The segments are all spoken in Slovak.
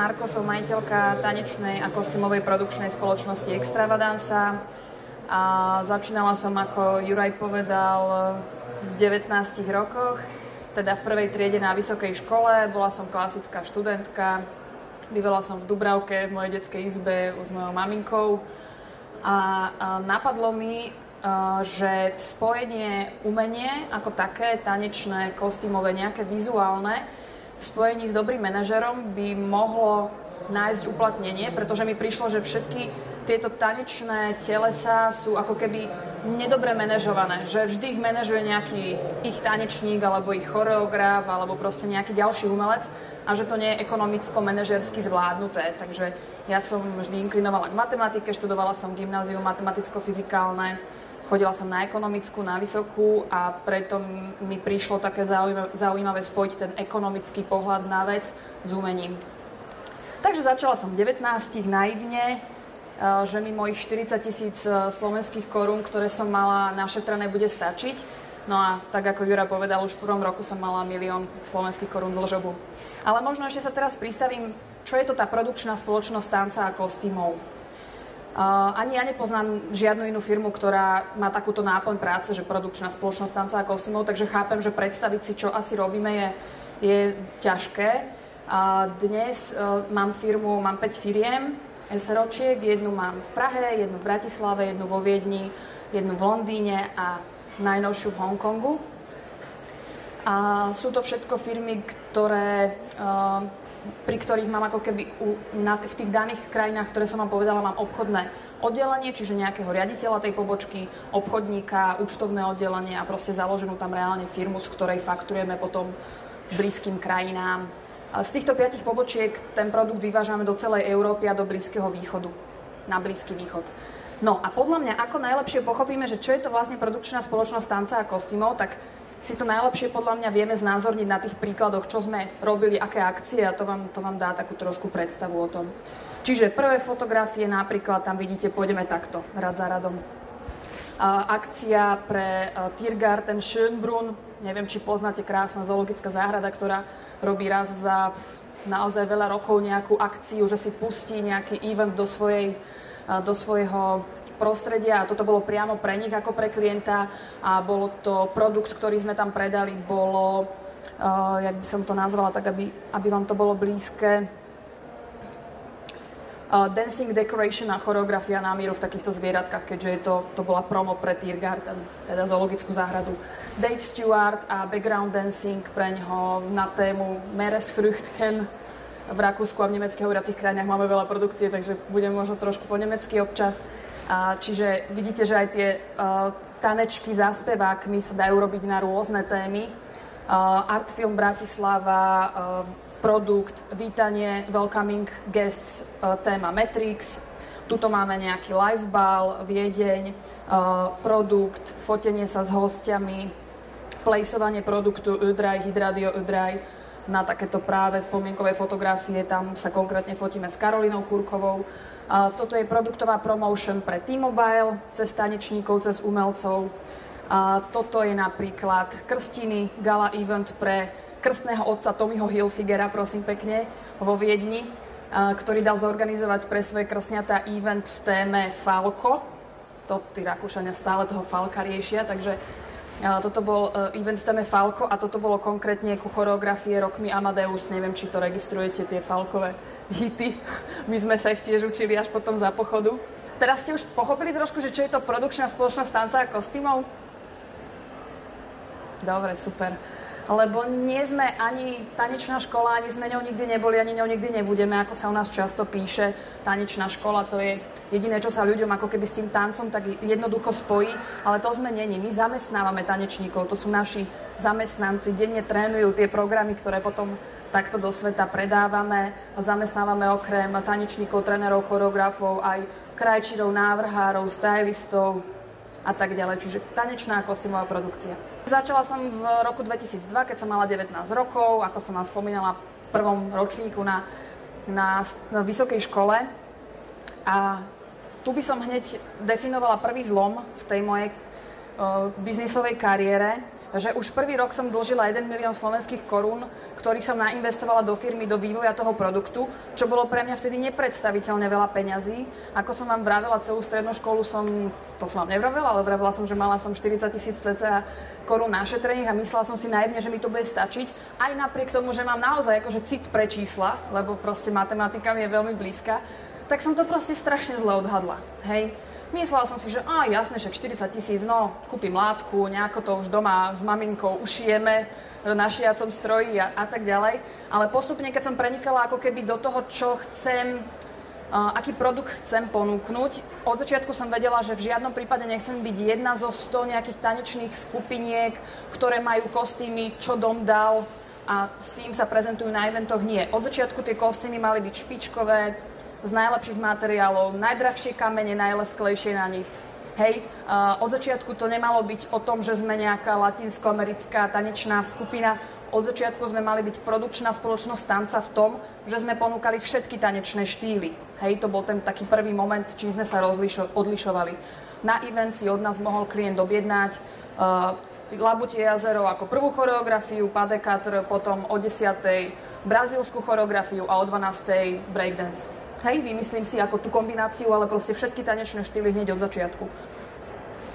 Marko, som majiteľka tanečnej a kostýmovej produkčnej spoločnosti Extravadanza. A začínala som, ako Juraj povedal, v 19 rokoch, teda v prvej triede na vysokej škole. Bola som klasická študentka, bývala som v Dubravke v mojej detskej izbe s mojou maminkou. A, napadlo mi, že spojenie umenie ako také, tanečné, kostýmové, nejaké vizuálne, v spojení s dobrým manažerom by mohlo nájsť uplatnenie, pretože mi prišlo, že všetky tieto tanečné telesa sú ako keby nedobre manažované, že vždy ich manažuje nejaký ich tanečník alebo ich choreograf alebo proste nejaký ďalší umelec a že to nie je ekonomicko-manažersky zvládnuté. Takže ja som vždy inklinovala k matematike, študovala som gymnázium matematicko-fyzikálne, Chodila som na ekonomickú, na vysokú a preto mi prišlo také zaujímavé spojiť ten ekonomický pohľad na vec s umením. Takže začala som 19 naivne, eh, že mi mojich 40 tisíc eh, slovenských korún, ktoré som mala našetrené, bude stačiť. No a tak ako Jura povedal, už v prvom roku som mala milión slovenských korún dlžobu. Ale možno ešte sa teraz pristavím, čo je to tá produkčná spoločnosť tanca a kostýmov. Uh, ani ja nepoznám žiadnu inú firmu, ktorá má takúto náplň práce, že produkčná spoločnosť tanca a kostýmov, takže chápem, že predstaviť si, čo asi robíme, je, je ťažké. Uh, dnes uh, mám firmu, mám 5 firiem, SROčiek, jednu mám v Prahe, jednu v Bratislave, jednu vo Viedni, jednu v Londýne a najnovšiu v Hongkongu. A sú to všetko firmy, ktoré uh, pri ktorých mám ako keby u, na, v tých daných krajinách, ktoré som vám povedala, mám obchodné oddelenie, čiže nejakého riaditeľa tej pobočky, obchodníka, účtovné oddelenie a proste založenú tam reálne firmu, z ktorej fakturujeme potom blízkym krajinám. Z týchto piatich pobočiek ten produkt vyvážame do celej Európy a do Blízkeho východu, na Blízky východ. No a podľa mňa, ako najlepšie pochopíme, že čo je to vlastne produkčná spoločnosť tanca a kostýmov, tak si to najlepšie podľa mňa vieme znázorniť na tých príkladoch, čo sme robili, aké akcie a to vám, to vám dá takú trošku predstavu o tom. Čiže prvé fotografie napríklad, tam vidíte, pôjdeme takto, rad za radom. Akcia pre uh, Tiergarten Schönbrunn, neviem, či poznáte krásna zoologická záhrada, ktorá robí raz za naozaj veľa rokov nejakú akciu, že si pustí nejaký event do, svojej, uh, do svojho prostredia a toto bolo priamo pre nich ako pre klienta a bolo to produkt, ktorý sme tam predali, bolo, uh, jak by som to nazvala, tak aby, aby vám to bolo blízke, uh, dancing decoration a choreografia na v takýchto zvieratkách, keďže je to, to bola promo pre Tiergarten, teda zoologickú záhradu. Dave Stewart a background dancing pre ňoho na tému Meeresfrüchtchen, v Rakúsku a v nemeckých hovoriacich krajinách máme veľa produkcie, takže budem možno trošku po nemecky občas. Čiže vidíte, že aj tie uh, tanečky za spevákmi sa dajú robiť na rôzne témy. Uh, Artfilm Bratislava, uh, produkt, vítanie, welcoming guests, téma Matrix. Tuto máme nejaký live ball, Viedeň, produkt, fotenie sa s hostiami, plejsovanie produktu Udraj, Hydradio Udraj na takéto práve spomienkové fotografie. Tam sa konkrétne fotíme s Karolinou Kurkovou, toto je produktová promotion pre T-Mobile, cez tanečníkov, cez umelcov. Toto je napríklad krstiny, gala event pre krstného otca Tommyho Hilfigera, prosím pekne, vo Viedni, ktorý dal zorganizovať pre svoje krstňatá event v téme Falco. To tí Rakúšania stále toho Falka riešia, takže toto bol e, event v téme Falco a toto bolo konkrétne ku choreografie Rokmi Amadeus. Neviem, či to registrujete, tie Falkové hity. My sme sa ich tiež učili až potom za pochodu. Teraz ste už pochopili trošku, že čo je to produkčná spoločnosť tanca a kostýmov? Dobre, super. Lebo nie sme ani tanečná škola, ani sme ňou nikdy neboli, ani ňou nikdy nebudeme, ako sa u nás často píše. Tanečná škola to je jediné, čo sa ľuďom ako keby s tým tancom tak jednoducho spojí, ale to sme není. My zamestnávame tanečníkov, to sú naši zamestnanci, denne trénujú tie programy, ktoré potom takto do sveta predávame zamestnávame okrem tanečníkov, trénerov, choreografov aj krajčírov, návrhárov, stylistov a tak ďalej. Čiže tanečná a kostýmová produkcia. Začala som v roku 2002, keď som mala 19 rokov, ako som vám spomínala, v prvom ročníku na, na, na vysokej škole. A tu by som hneď definovala prvý zlom v tej mojej uh, biznisovej kariére, že už prvý rok som dlžila 1 milión slovenských korún, ktorý som nainvestovala do firmy, do vývoja toho produktu, čo bolo pre mňa vtedy nepredstaviteľne veľa peňazí. Ako som vám vravela, celú strednú školu som, to som vám nevravela, ale vravela som, že mala som 40 tisíc cca korún našetrených a myslela som si naivne, že mi to bude stačiť. Aj napriek tomu, že mám naozaj akože cit pre čísla, lebo proste matematika mi je veľmi blízka, tak som to proste strašne zle odhadla. Hej, Myslela som si, že á, jasne, však 40 tisíc, no, kúpim látku, nejako to už doma s maminkou ušijeme na šiacom stroji a, a tak ďalej. Ale postupne, keď som prenikala ako keby do toho, čo chcem, uh, aký produkt chcem ponúknuť, od začiatku som vedela, že v žiadnom prípade nechcem byť jedna zo 100 nejakých tanečných skupiniek, ktoré majú kostýmy, čo dom dal a s tým sa prezentujú na eventoch. Nie. Od začiatku tie kostýmy mali byť špičkové, z najlepších materiálov, najdrahšie kamene, najlesklejšie na nich. Hej, uh, od začiatku to nemalo byť o tom, že sme nejaká latinskoamerická tanečná skupina. Od začiatku sme mali byť produkčná spoločnosť tanca v tom, že sme ponúkali všetky tanečné štýly. Hej, to bol ten taký prvý moment, čím sme sa rozlišo- odlišovali. Na event si od nás mohol klient objednať uh, Labutie jazero ako prvú choreografiu, Padekatr, potom o 10. brazílsku choreografiu a o 12. breakdance. Hej, vymyslím si ako tú kombináciu, ale proste všetky tanečné štýly hneď od začiatku.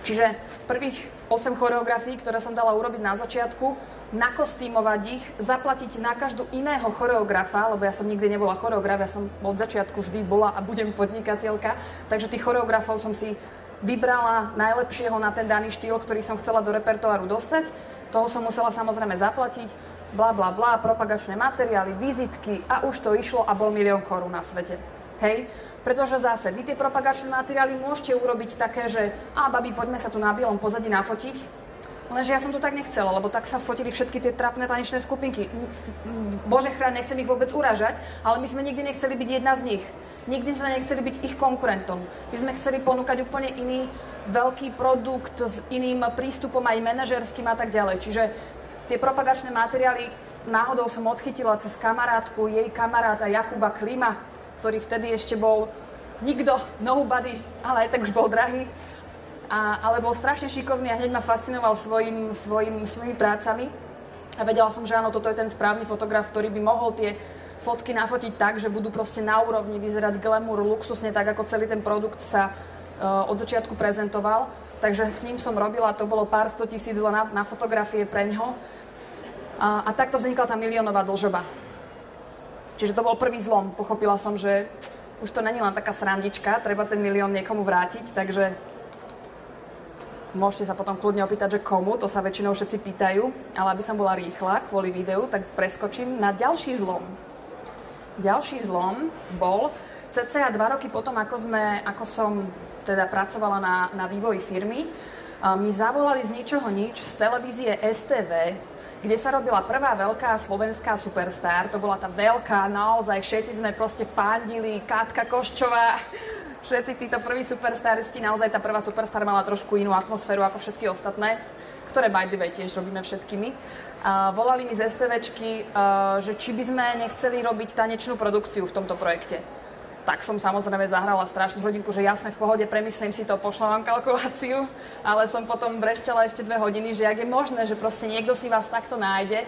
Čiže prvých 8 choreografií, ktoré som dala urobiť na začiatku, nakostýmovať ich, zaplatiť na každú iného choreografa, lebo ja som nikdy nebola choreograf, ja som od začiatku vždy bola a budem podnikateľka, takže tých choreografov som si vybrala najlepšieho na ten daný štýl, ktorý som chcela do repertoáru dostať. Toho som musela samozrejme zaplatiť bla bla bla, propagačné materiály, vizitky a už to išlo a bol milión korún na svete. Hej? Pretože zase, vy tie propagačné materiály môžete urobiť také, že a babi, poďme sa tu na bielom pozadí nafotiť, Lenže ja som to tak nechcela, lebo tak sa fotili všetky tie trapné tanečné skupinky. Bože chráň, nechcem ich vôbec uražať, ale my sme nikdy nechceli byť jedna z nich. Nikdy sme nechceli byť ich konkurentom. My sme chceli ponúkať úplne iný veľký produkt s iným prístupom aj manažerským a tak ďalej. Čiže tie propagačné materiály náhodou som odchytila cez kamarátku, jej kamaráta Jakuba Klima, ktorý vtedy ešte bol nikto, nobody, ale aj tak už bol drahý. A, ale bol strašne šikovný a hneď ma fascinoval svojim, svojim, svojimi prácami. A vedela som, že áno, toto je ten správny fotograf, ktorý by mohol tie fotky nafotiť tak, že budú proste na úrovni vyzerať glamour, luxusne, tak ako celý ten produkt sa uh, od začiatku prezentoval. Takže s ním som robila, to bolo pár sto tisíc na, na fotografie pre ňo. A, a takto vznikla tá miliónová dlžoba. Čiže to bol prvý zlom. Pochopila som, že už to není len taká srandička, treba ten milión niekomu vrátiť, takže môžete sa potom kľudne opýtať, že komu, to sa väčšinou všetci pýtajú, ale aby som bola rýchla kvôli videu, tak preskočím na ďalší zlom. Ďalší zlom bol cca dva roky potom, ako, sme, ako som teda pracovala na, na vývoji firmy, mi zavolali z ničoho nič z televízie STV, kde sa robila prvá veľká slovenská superstar. To bola tá veľká, naozaj všetci sme proste fandili, Katka Koščová, všetci títo prví superstaristi, naozaj tá prvá superstar mala trošku inú atmosféru ako všetky ostatné, ktoré by the way tiež robíme všetkými. Uh, volali mi z STVčky, uh, že či by sme nechceli robiť tanečnú produkciu v tomto projekte tak som samozrejme zahrala strašnú hodinku, že jasne v pohode, premyslím si to, pošlem vám kalkuláciu, ale som potom brešťala ešte dve hodiny, že ak je možné, že proste niekto si vás takto nájde,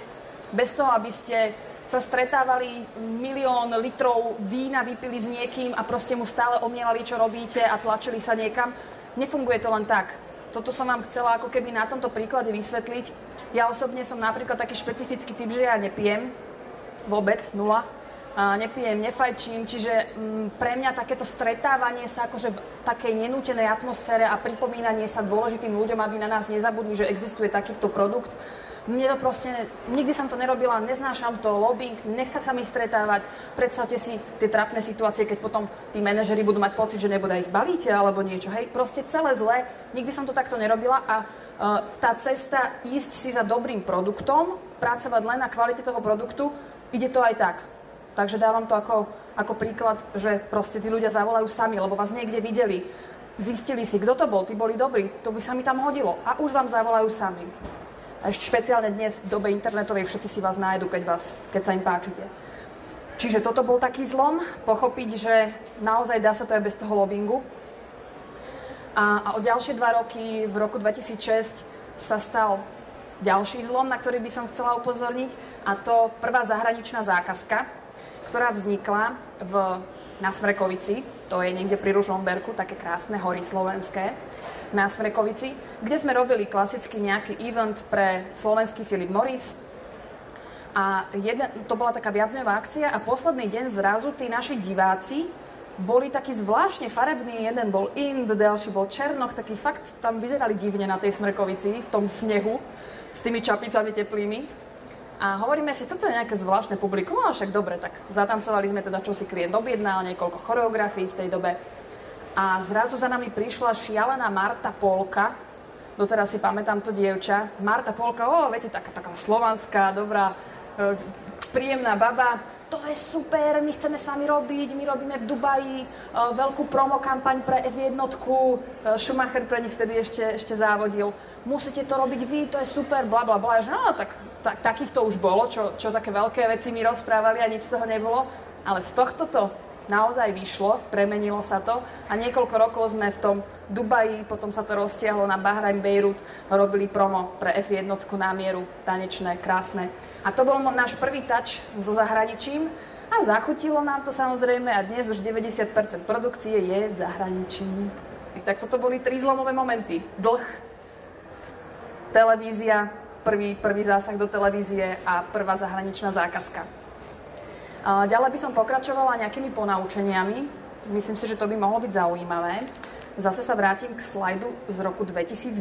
bez toho, aby ste sa stretávali milión litrov vína, vypili s niekým a proste mu stále omielali, čo robíte a tlačili sa niekam. Nefunguje to len tak. Toto som vám chcela ako keby na tomto príklade vysvetliť. Ja osobne som napríklad taký špecifický typ, že ja nepijem vôbec, nula nepijem, nefajčím, čiže mm, pre mňa takéto stretávanie sa akože v takej nenútenej atmosfére a pripomínanie sa dôležitým ľuďom, aby na nás nezabudli, že existuje takýto produkt, mne to proste, nikdy som to nerobila, neznášam to, lobbying, nechce sa mi stretávať. Predstavte si tie trapné situácie, keď potom tí manažeri budú mať pocit, že nebude ich balíte alebo niečo. Hej, proste celé zle, nikdy som to takto nerobila a uh, tá cesta ísť si za dobrým produktom, pracovať len na kvalite toho produktu, ide to aj tak. Takže dávam to ako, ako príklad, že proste tí ľudia zavolajú sami, lebo vás niekde videli, zistili si, kto to bol, tí boli dobrí, to by sa mi tam hodilo a už vám zavolajú sami. A ešte špeciálne dnes v dobe internetovej všetci si vás nájdu, keď, vás, keď sa im páčite. Čiže toto bol taký zlom, pochopiť, že naozaj dá sa to aj bez toho lobbingu. A, a o ďalšie dva roky, v roku 2006, sa stal ďalší zlom, na ktorý by som chcela upozorniť, a to prvá zahraničná zákazka, ktorá vznikla v, na Smrekovici, to je niekde pri Ružomberku, také krásne hory slovenské, na Smrekovici, kde sme robili klasicky nejaký event pre slovenský Philip Morris. A jedna, to bola taká viacdňová akcia a posledný deň zrazu tí naši diváci boli takí zvláštne farební, jeden bol Ind, ďalší bol Černoch, taký fakt tam vyzerali divne na tej Smrekovici, v tom snehu, s tými čapicami teplými. A hovoríme si, toto je nejaké zvláštne publikum, ale však dobre, tak zatancovali sme teda, čo si klient objednal, niekoľko choreografií v tej dobe. A zrazu za nami prišla šialená Marta Polka, doteraz si pamätám to dievča. Marta Polka, o, viete, taká, taká slovanská, dobrá, e, príjemná baba, to je super, my chceme s vami robiť, my robíme v Dubaji uh, veľkú promo kampaň pre F1, uh, Schumacher pre nich vtedy ešte, ešte závodil. Musíte to robiť vy, to je super, bla bla bla. Že no, tak, tak, takých už bolo, čo, čo také veľké veci mi rozprávali a nič z toho nebolo. Ale z tohto to naozaj vyšlo, premenilo sa to a niekoľko rokov sme v tom Dubaji, potom sa to roztiahlo na Bahrain, Beirut, robili promo pre F1 na mieru, tanečné, krásne. A to bol náš prvý touch so zahraničím a zachutilo nám to samozrejme a dnes už 90% produkcie je v zahraničí. Tak toto boli tri zlomové momenty. Dlh, televízia, prvý, prvý zásah do televízie a prvá zahraničná zákazka. Ďalej by som pokračovala nejakými ponaučeniami. Myslím si, že to by mohlo byť zaujímavé. Zase sa vrátim k slajdu z roku 2002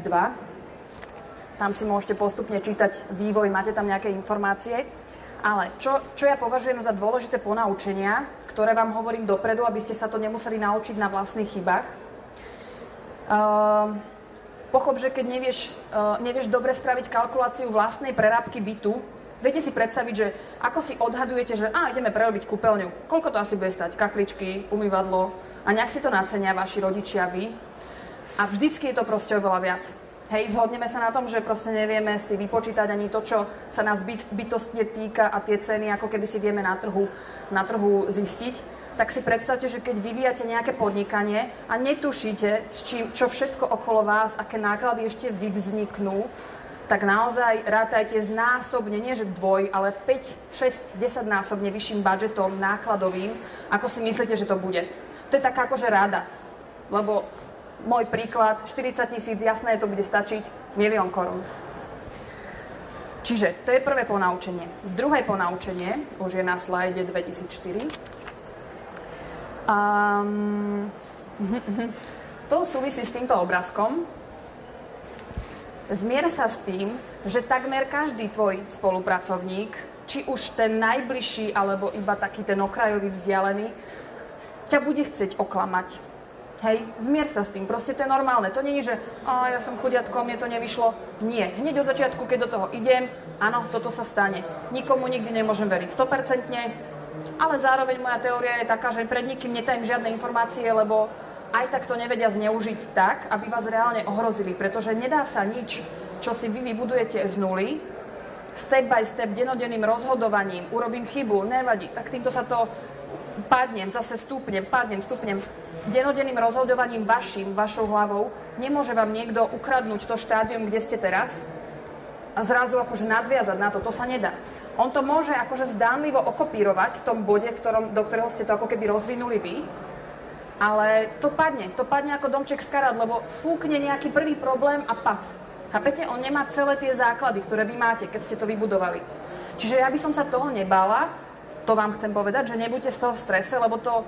tam si môžete postupne čítať vývoj, máte tam nejaké informácie. Ale čo, čo ja považujem za dôležité ponaučenia, ktoré vám hovorím dopredu, aby ste sa to nemuseli naučiť na vlastných chybách. Uh, pochop, že keď nevieš, uh, nevieš dobre spraviť kalkuláciu vlastnej prerábky bytu, viete si predstaviť, že ako si odhadujete, že a, ideme prerobiť kúpeľňu, koľko to asi bude stať, kachličky, umývadlo a nejak si to nacenia vaši rodičia, vy. A vždycky je to proste oveľa viac. Hej, zhodneme sa na tom, že proste nevieme si vypočítať ani to, čo sa nás byt, bytostne týka a tie ceny, ako keby si vieme na trhu, na trhu zistiť. Tak si predstavte, že keď vyvíjate nejaké podnikanie a netušíte, s čím, čo všetko okolo vás, aké náklady ešte vzniknú, tak naozaj rátajte s násobne, nie že dvoj, ale 5, 6, 10 násobne vyšším budžetom nákladovým, ako si myslíte, že to bude. To je taká akože rada. Lebo môj príklad, 40 tisíc, jasné, to bude stačiť, milión korún. Čiže to je prvé ponaučenie. Druhé ponaučenie, už je na slajde 2004. Um, to súvisí s týmto obrázkom. Zmier sa s tým, že takmer každý tvoj spolupracovník, či už ten najbližší, alebo iba taký ten okrajový vzdialený, ťa bude chcieť oklamať Hej, zmier sa s tým, proste to je normálne. To je, že a, ja som chudiatko, mne to nevyšlo. Nie, hneď od začiatku, keď do toho idem, áno, toto sa stane. Nikomu nikdy nemôžem veriť 100%, ale zároveň moja teória je taká, že pred nikým netajím žiadne informácie, lebo aj tak to nevedia zneužiť tak, aby vás reálne ohrozili, pretože nedá sa nič, čo si vy vybudujete z nuly, step by step, denodenným rozhodovaním, urobím chybu, nevadí, tak týmto sa to padnem, zase stúpnem, padnem, stúpnem denodenným rozhodovaním vašim, vašou hlavou, nemôže vám niekto ukradnúť to štádium, kde ste teraz a zrazu akože nadviazať na to. To sa nedá. On to môže akože zdánlivo okopírovať v tom bode, v ktorom, do ktorého ste to ako keby rozvinuli vy, ale to padne. To padne ako domček z karát, lebo fúkne nejaký prvý problém a pac. Chápete? On nemá celé tie základy, ktoré vy máte, keď ste to vybudovali. Čiže ja by som sa toho nebála, to vám chcem povedať, že nebuďte z toho v strese, lebo to,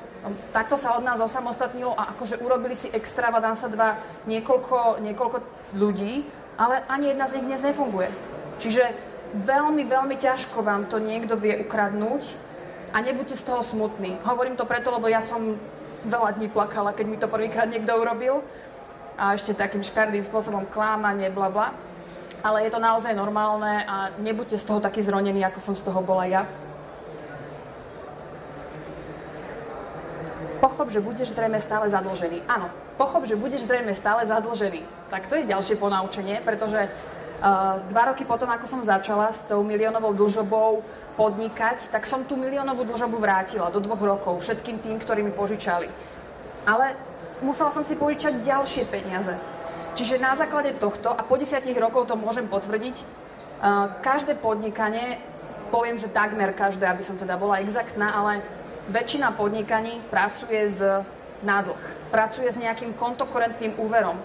takto sa od nás osamostatnilo a akože urobili si extravaganza dva niekoľko, niekoľko ľudí, ale ani jedna z nich dnes nefunguje. Čiže veľmi, veľmi ťažko vám to niekto vie ukradnúť a nebuďte z toho smutní. Hovorím to preto, lebo ja som veľa dní plakala, keď mi to prvýkrát niekto urobil a ešte takým škardým spôsobom klámanie, bla bla. Ale je to naozaj normálne a nebuďte z toho taký zronený, ako som z toho bola ja. Pochop, že budeš zrejme stále zadlžený. Áno, pochop, že budeš zrejme stále zadlžený. Tak to je ďalšie ponaučenie, pretože dva roky potom, ako som začala s tou miliónovou dlžobou podnikať, tak som tú miliónovú dlžobu vrátila do dvoch rokov všetkým tým, ktorí mi požičali. Ale musela som si požičať ďalšie peniaze. Čiže na základe tohto, a po desiatich rokov to môžem potvrdiť, každé podnikanie, poviem, že takmer každé, aby som teda bola exaktná, ale väčšina podnikaní pracuje z nádlh. Pracuje s nejakým kontokorentným úverom.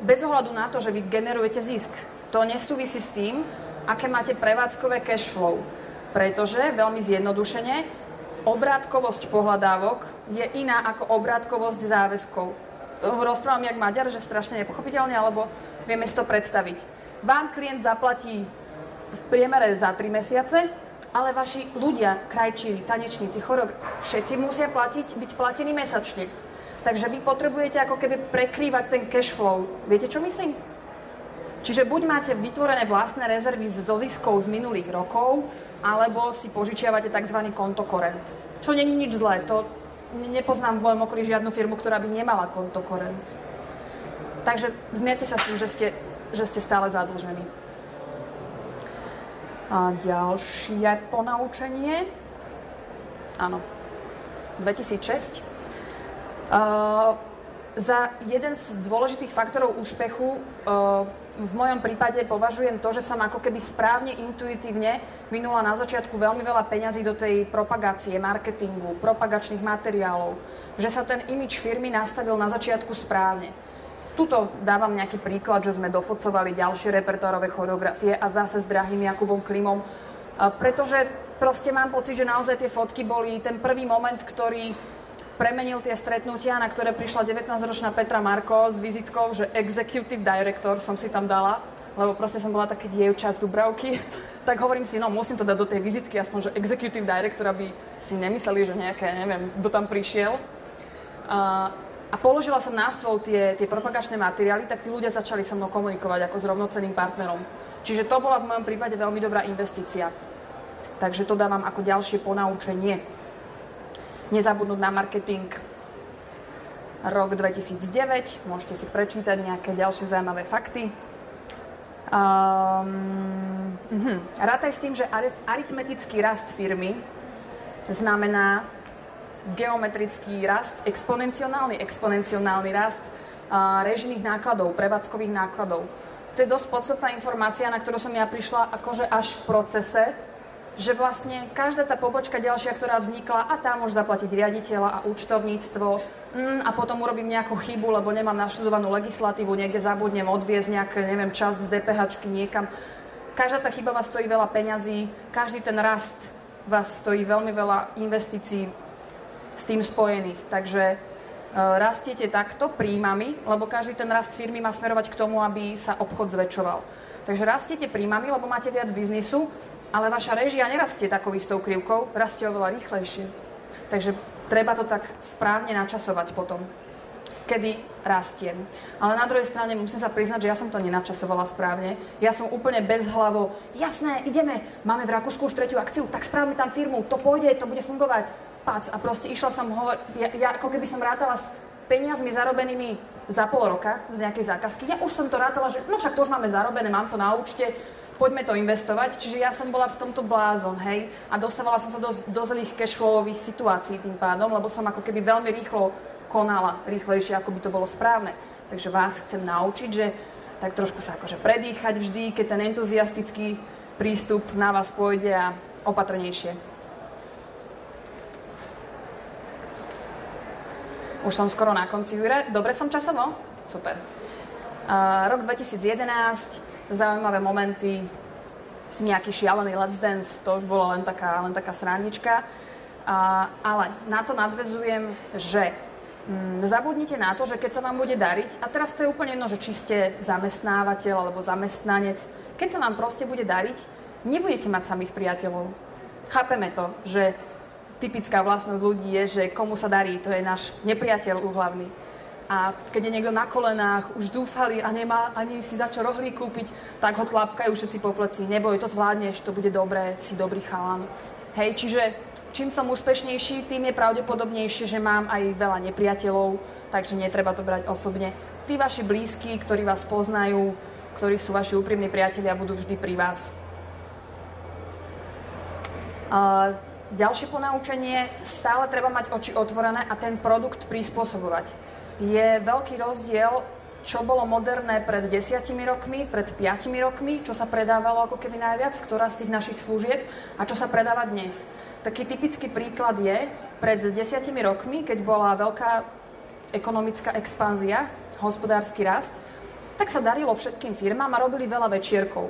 Bez ohľadu na to, že vy generujete zisk. To nesúvisí s tým, aké máte prevádzkové cash flow. Pretože, veľmi zjednodušene, obrátkovosť pohľadávok je iná ako obrátkovosť záväzkov. To rozprávam jak Maďar, že strašne nepochopiteľne, alebo vieme si to predstaviť. Vám klient zaplatí v priemere za 3 mesiace, ale vaši ľudia, krajčíri, tanečníci, chorob, všetci musia platiť, byť platení mesačne. Takže vy potrebujete ako keby prekrývať ten cash flow. Viete, čo myslím? Čiže buď máte vytvorené vlastné rezervy zo ziskov z minulých rokov, alebo si požičiavate tzv. kontokorent. Čo není nič zlé. To nepoznám v mojom okolí žiadnu firmu, ktorá by nemala kontokorent. Takže zmiete sa s tým, že ste, že ste stále zadlžení. A ďalšie ponaučenie. Áno. 2006. Uh, za jeden z dôležitých faktorov úspechu uh, v mojom prípade považujem to, že som ako keby správne, intuitívne minula na začiatku veľmi veľa peňazí do tej propagácie, marketingu, propagačných materiálov. Že sa ten imič firmy nastavil na začiatku správne. Tuto dávam nejaký príklad, že sme dofocovali ďalšie repertoárové choreografie a zase s drahým Jakubom Klimom, pretože proste mám pocit, že naozaj tie fotky boli ten prvý moment, ktorý premenil tie stretnutia, na ktoré prišla 19-ročná Petra Marko s vizitkou, že executive director som si tam dala, lebo proste som bola také dievča z Dubravky, tak hovorím si, no musím to dať do tej vizitky, aspoň, že executive director, aby si nemysleli, že nejaké, neviem, kto tam prišiel. Uh, a položila som na stôl tie, tie propagačné materiály, tak tí ľudia začali so mnou komunikovať ako s rovnocenným partnerom. Čiže to bola v mojom prípade veľmi dobrá investícia. Takže to dávam ako ďalšie ponaučenie. Nezabudnúť na marketing. Rok 2009, môžete si prečítať nejaké ďalšie zaujímavé fakty. Um, uh-huh. Rátaj s tým, že aritmetický rast firmy znamená geometrický rast, exponenciálny, exponenciálny rast uh, režijných nákladov, prevádzkových nákladov. To je dosť podstatná informácia, na ktorú som ja prišla akože až v procese, že vlastne každá tá pobočka ďalšia, ktorá vznikla a tá môže zaplatiť riaditeľa a účtovníctvo mm, a potom urobím nejakú chybu, lebo nemám naštudovanú legislatívu, niekde zabudnem odviezť nejaké, neviem, časť z DPH niekam. Každá tá chyba vás stojí veľa peňazí, každý ten rast vás stojí veľmi veľa investícií, s tým spojených. Takže e, rastiete takto príjmami, lebo každý ten rast firmy má smerovať k tomu, aby sa obchod zväčšoval. Takže rastiete príjmami, lebo máte viac biznisu, ale vaša režia nerastie takou istou krivkou, rastie oveľa rýchlejšie. Takže treba to tak správne načasovať potom, kedy rastiem. Ale na druhej strane musím sa priznať, že ja som to nenačasovala správne. Ja som úplne bez hlavo, jasné, ideme, máme v Rakúsku už tretiu akciu, tak správame tam firmu, to pôjde, to bude fungovať pac a proste išla som hovor, ja, ja ako keby som rátala s peniazmi zarobenými za pol roka z nejakej zákazky. Ja už som to rátala, že no však to už máme zarobené, mám to na účte, poďme to investovať. Čiže ja som bola v tomto blázon, hej, a dostávala som sa do, do zlých cashflowových situácií tým pádom, lebo som ako keby veľmi rýchlo konala, rýchlejšie, ako by to bolo správne. Takže vás chcem naučiť, že tak trošku sa akože predýchať vždy, keď ten entuziastický prístup na vás pôjde a opatrnejšie. Už som skoro na konci, Jure. Dobre som časovo? Super. Uh, rok 2011, zaujímavé momenty, nejaký šialený Let's Dance, to už bola len taká, len taká srándička. Uh, ale na to nadvezujem, že mm, zabudnite na to, že keď sa vám bude dariť, a teraz to je úplne jedno, že či ste zamestnávateľ alebo zamestnanec, keď sa vám proste bude dariť, nebudete mať samých priateľov. Chápeme to, že typická vlastnosť ľudí je, že komu sa darí, to je náš nepriateľ úhlavný. A keď je niekto na kolenách, už zúfali a nemá ani si za čo rohlí kúpiť, tak ho tlapkajú všetci po pleci. Neboj, to zvládneš, to bude dobré, si dobrý chalan. Hej, čiže čím som úspešnejší, tým je pravdepodobnejšie, že mám aj veľa nepriateľov, takže netreba to brať osobne. Tí vaši blízki, ktorí vás poznajú, ktorí sú vaši úprimní priatelia, budú vždy pri vás. Uh, Ďalšie ponaučenie, stále treba mať oči otvorené a ten produkt prispôsobovať. Je veľký rozdiel čo bolo moderné pred desiatimi rokmi, pred piatimi rokmi, čo sa predávalo ako keby najviac, ktorá z tých našich služieb a čo sa predáva dnes. Taký typický príklad je, pred desiatimi rokmi, keď bola veľká ekonomická expanzia, hospodársky rast, tak sa darilo všetkým firmám a robili veľa večierkov.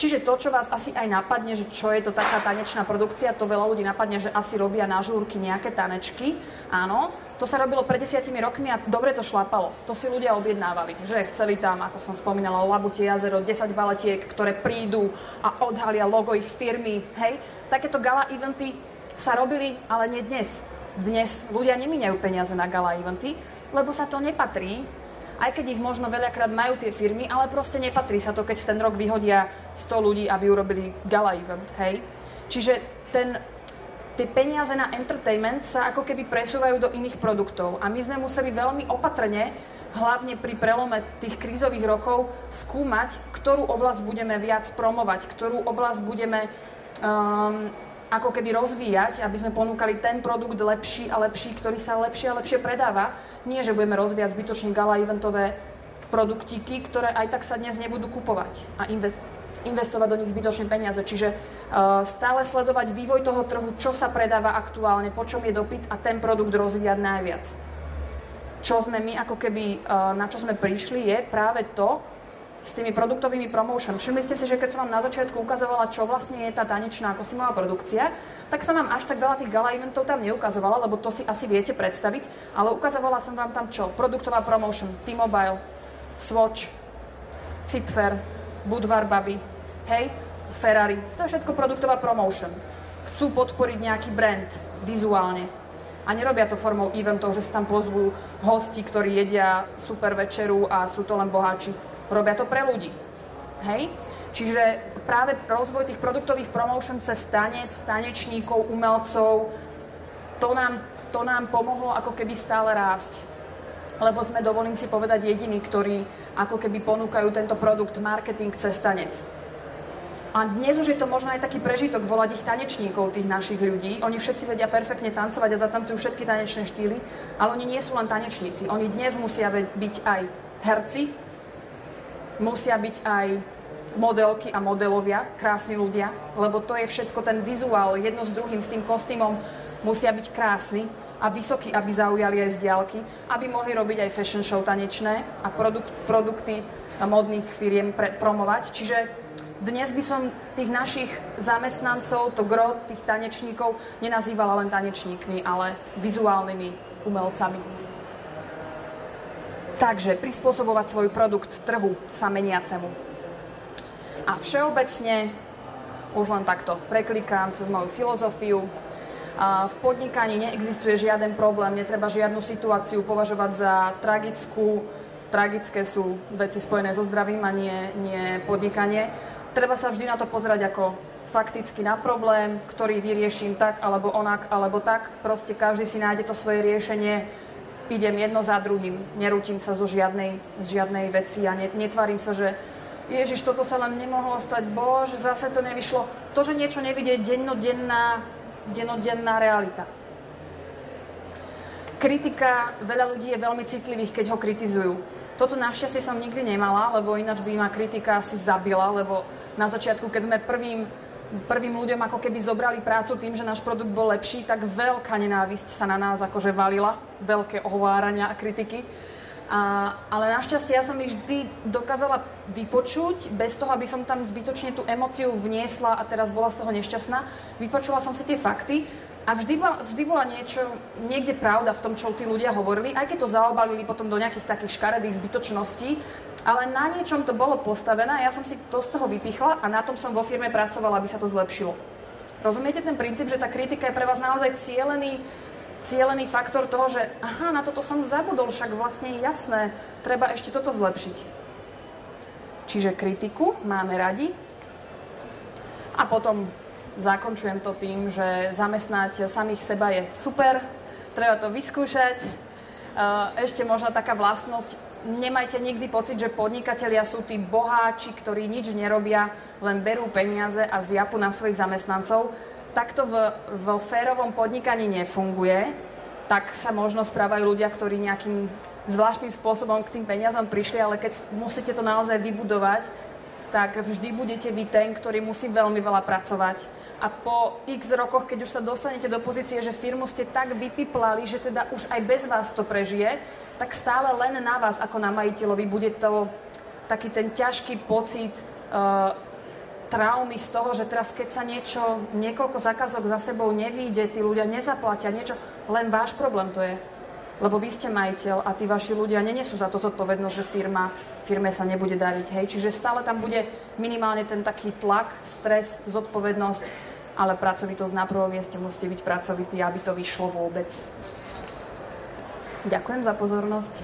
Čiže to, čo vás asi aj napadne, že čo je to taká tanečná produkcia, to veľa ľudí napadne, že asi robia na žúrky nejaké tanečky. Áno, to sa robilo pred desiatimi rokmi a dobre to šlapalo. To si ľudia objednávali, že chceli tam, ako som spomínala, Labutie jazero, 10 baletiek, ktoré prídu a odhalia logo ich firmy. Hej, takéto gala eventy sa robili, ale nie dnes. Dnes ľudia nemíňajú peniaze na gala eventy, lebo sa to nepatrí, aj keď ich možno veľakrát majú tie firmy, ale proste nepatrí sa to, keď v ten rok vyhodia 100 ľudí, aby urobili gala event, hej. Čiže ten, tie peniaze na entertainment sa ako keby presúvajú do iných produktov a my sme museli veľmi opatrne hlavne pri prelome tých krízových rokov skúmať, ktorú oblasť budeme viac promovať, ktorú oblasť budeme um, ako keby rozvíjať, aby sme ponúkali ten produkt lepší a lepší, ktorý sa lepšie a lepšie predáva. Nie, že budeme rozvíjať zbytočne gala eventové produktíky, ktoré aj tak sa dnes nebudú kupovať a investovať do nich zbytočné peniaze. Čiže uh, stále sledovať vývoj toho trhu, čo sa predáva aktuálne, po čom je dopyt a ten produkt rozvíjať najviac. Čo sme my ako keby, uh, na čo sme prišli, je práve to, s tými produktovými promotion. Všimli ste si, že keď som vám na začiatku ukazovala, čo vlastne je tá tanečná kostýmová produkcia, tak som vám až tak veľa tých gala eventov tam neukazovala, lebo to si asi viete predstaviť, ale ukazovala som vám tam čo? Produktová promotion, T-Mobile, Swatch, Cipfer, Budvar Baby, hej, Ferrari. To je všetko produktová promotion. Chcú podporiť nejaký brand vizuálne. A nerobia to formou eventov, že sa tam pozvú hosti, ktorí jedia super večeru a sú to len boháči Robia to pre ľudí. Hej? Čiže práve rozvoj tých produktových promotion cez tanec, tanečníkov, umelcov, to nám, to nám pomohlo ako keby stále rásť. Lebo sme, dovolím si povedať, jediní, ktorí ako keby ponúkajú tento produkt marketing cez tanec. A dnes už je to možno aj taký prežitok volať ich tanečníkov, tých našich ľudí. Oni všetci vedia perfektne tancovať a zatancujú všetky tanečné štýly, ale oni nie sú len tanečníci. Oni dnes musia byť aj herci, musia byť aj modelky a modelovia, krásni ľudia, lebo to je všetko ten vizuál, jedno s druhým, s tým kostýmom musia byť krásny a vysoký, aby zaujali aj z diálky, aby mohli robiť aj fashion show tanečné a produkt, produkty modných firiem pre, promovať. Čiže dnes by som tých našich zamestnancov, to gro tých tanečníkov, nenazývala len tanečníkmi, ale vizuálnymi umelcami. Takže prispôsobovať svoj produkt trhu sa meniacemu. A všeobecne, už len takto preklikám cez moju filozofiu, v podnikaní neexistuje žiaden problém, netreba žiadnu situáciu považovať za tragickú. Tragické sú veci spojené so zdravím a nie, nie podnikanie. Treba sa vždy na to pozerať ako fakticky na problém, ktorý vyrieším tak alebo onak alebo tak. Proste každý si nájde to svoje riešenie idem jedno za druhým, nerútim sa zo žiadnej, žiadnej veci a netvarím sa, že Ježiš, toto sa len nemohlo stať, bože, zase to nevyšlo. To, že niečo nevidie, dennodenná, dennodenná realita. Kritika, veľa ľudí je veľmi citlivých, keď ho kritizujú. Toto našťastie som nikdy nemala, lebo ináč by ma kritika asi zabila, lebo na začiatku, keď sme prvým prvým ľuďom ako keby zobrali prácu tým, že náš produkt bol lepší, tak veľká nenávisť sa na nás akože valila, veľké ohovárania a kritiky. A, ale našťastie ja som ich vždy dokázala vypočuť, bez toho, aby som tam zbytočne tú emociu vniesla a teraz bola z toho nešťastná. Vypočula som si tie fakty a vždy bola, vždy bola niečo, niekde pravda v tom, čo tí ľudia hovorili, aj keď to zaobalili potom do nejakých takých škaredých zbytočností, ale na niečom to bolo postavené a ja som si to z toho vypichla a na tom som vo firme pracovala, aby sa to zlepšilo. Rozumiete ten princíp, že tá kritika je pre vás naozaj cielený, cielený faktor toho, že aha, na toto som zabudol, však vlastne je jasné, treba ešte toto zlepšiť. Čiže kritiku máme radi a potom zakončujem to tým, že zamestnať samých seba je super, treba to vyskúšať. Ešte možno taká vlastnosť, nemajte nikdy pocit, že podnikatelia sú tí boháči, ktorí nič nerobia, len berú peniaze a zjapu na svojich zamestnancov. Takto v, vo férovom podnikaní nefunguje. Tak sa možno správajú ľudia, ktorí nejakým zvláštnym spôsobom k tým peniazom prišli, ale keď musíte to naozaj vybudovať, tak vždy budete vy ten, ktorý musí veľmi veľa pracovať. A po x rokoch, keď už sa dostanete do pozície, že firmu ste tak vypiplali, že teda už aj bez vás to prežije, tak stále len na vás ako na majiteľovi bude to taký ten ťažký pocit uh, traumy z toho, že teraz keď sa niečo, niekoľko zákazok za sebou nevíde, tí ľudia nezaplatia niečo, len váš problém to je. Lebo vy ste majiteľ a tí vaši ľudia nenesú za to zodpovednosť, že firma, firme sa nebude dariť. Hej? Čiže stále tam bude minimálne ten taký tlak, stres, zodpovednosť, ale pracovitosť na prvom mieste musíte byť pracovitý, aby to vyšlo vôbec. Ďakujem za pozornosť.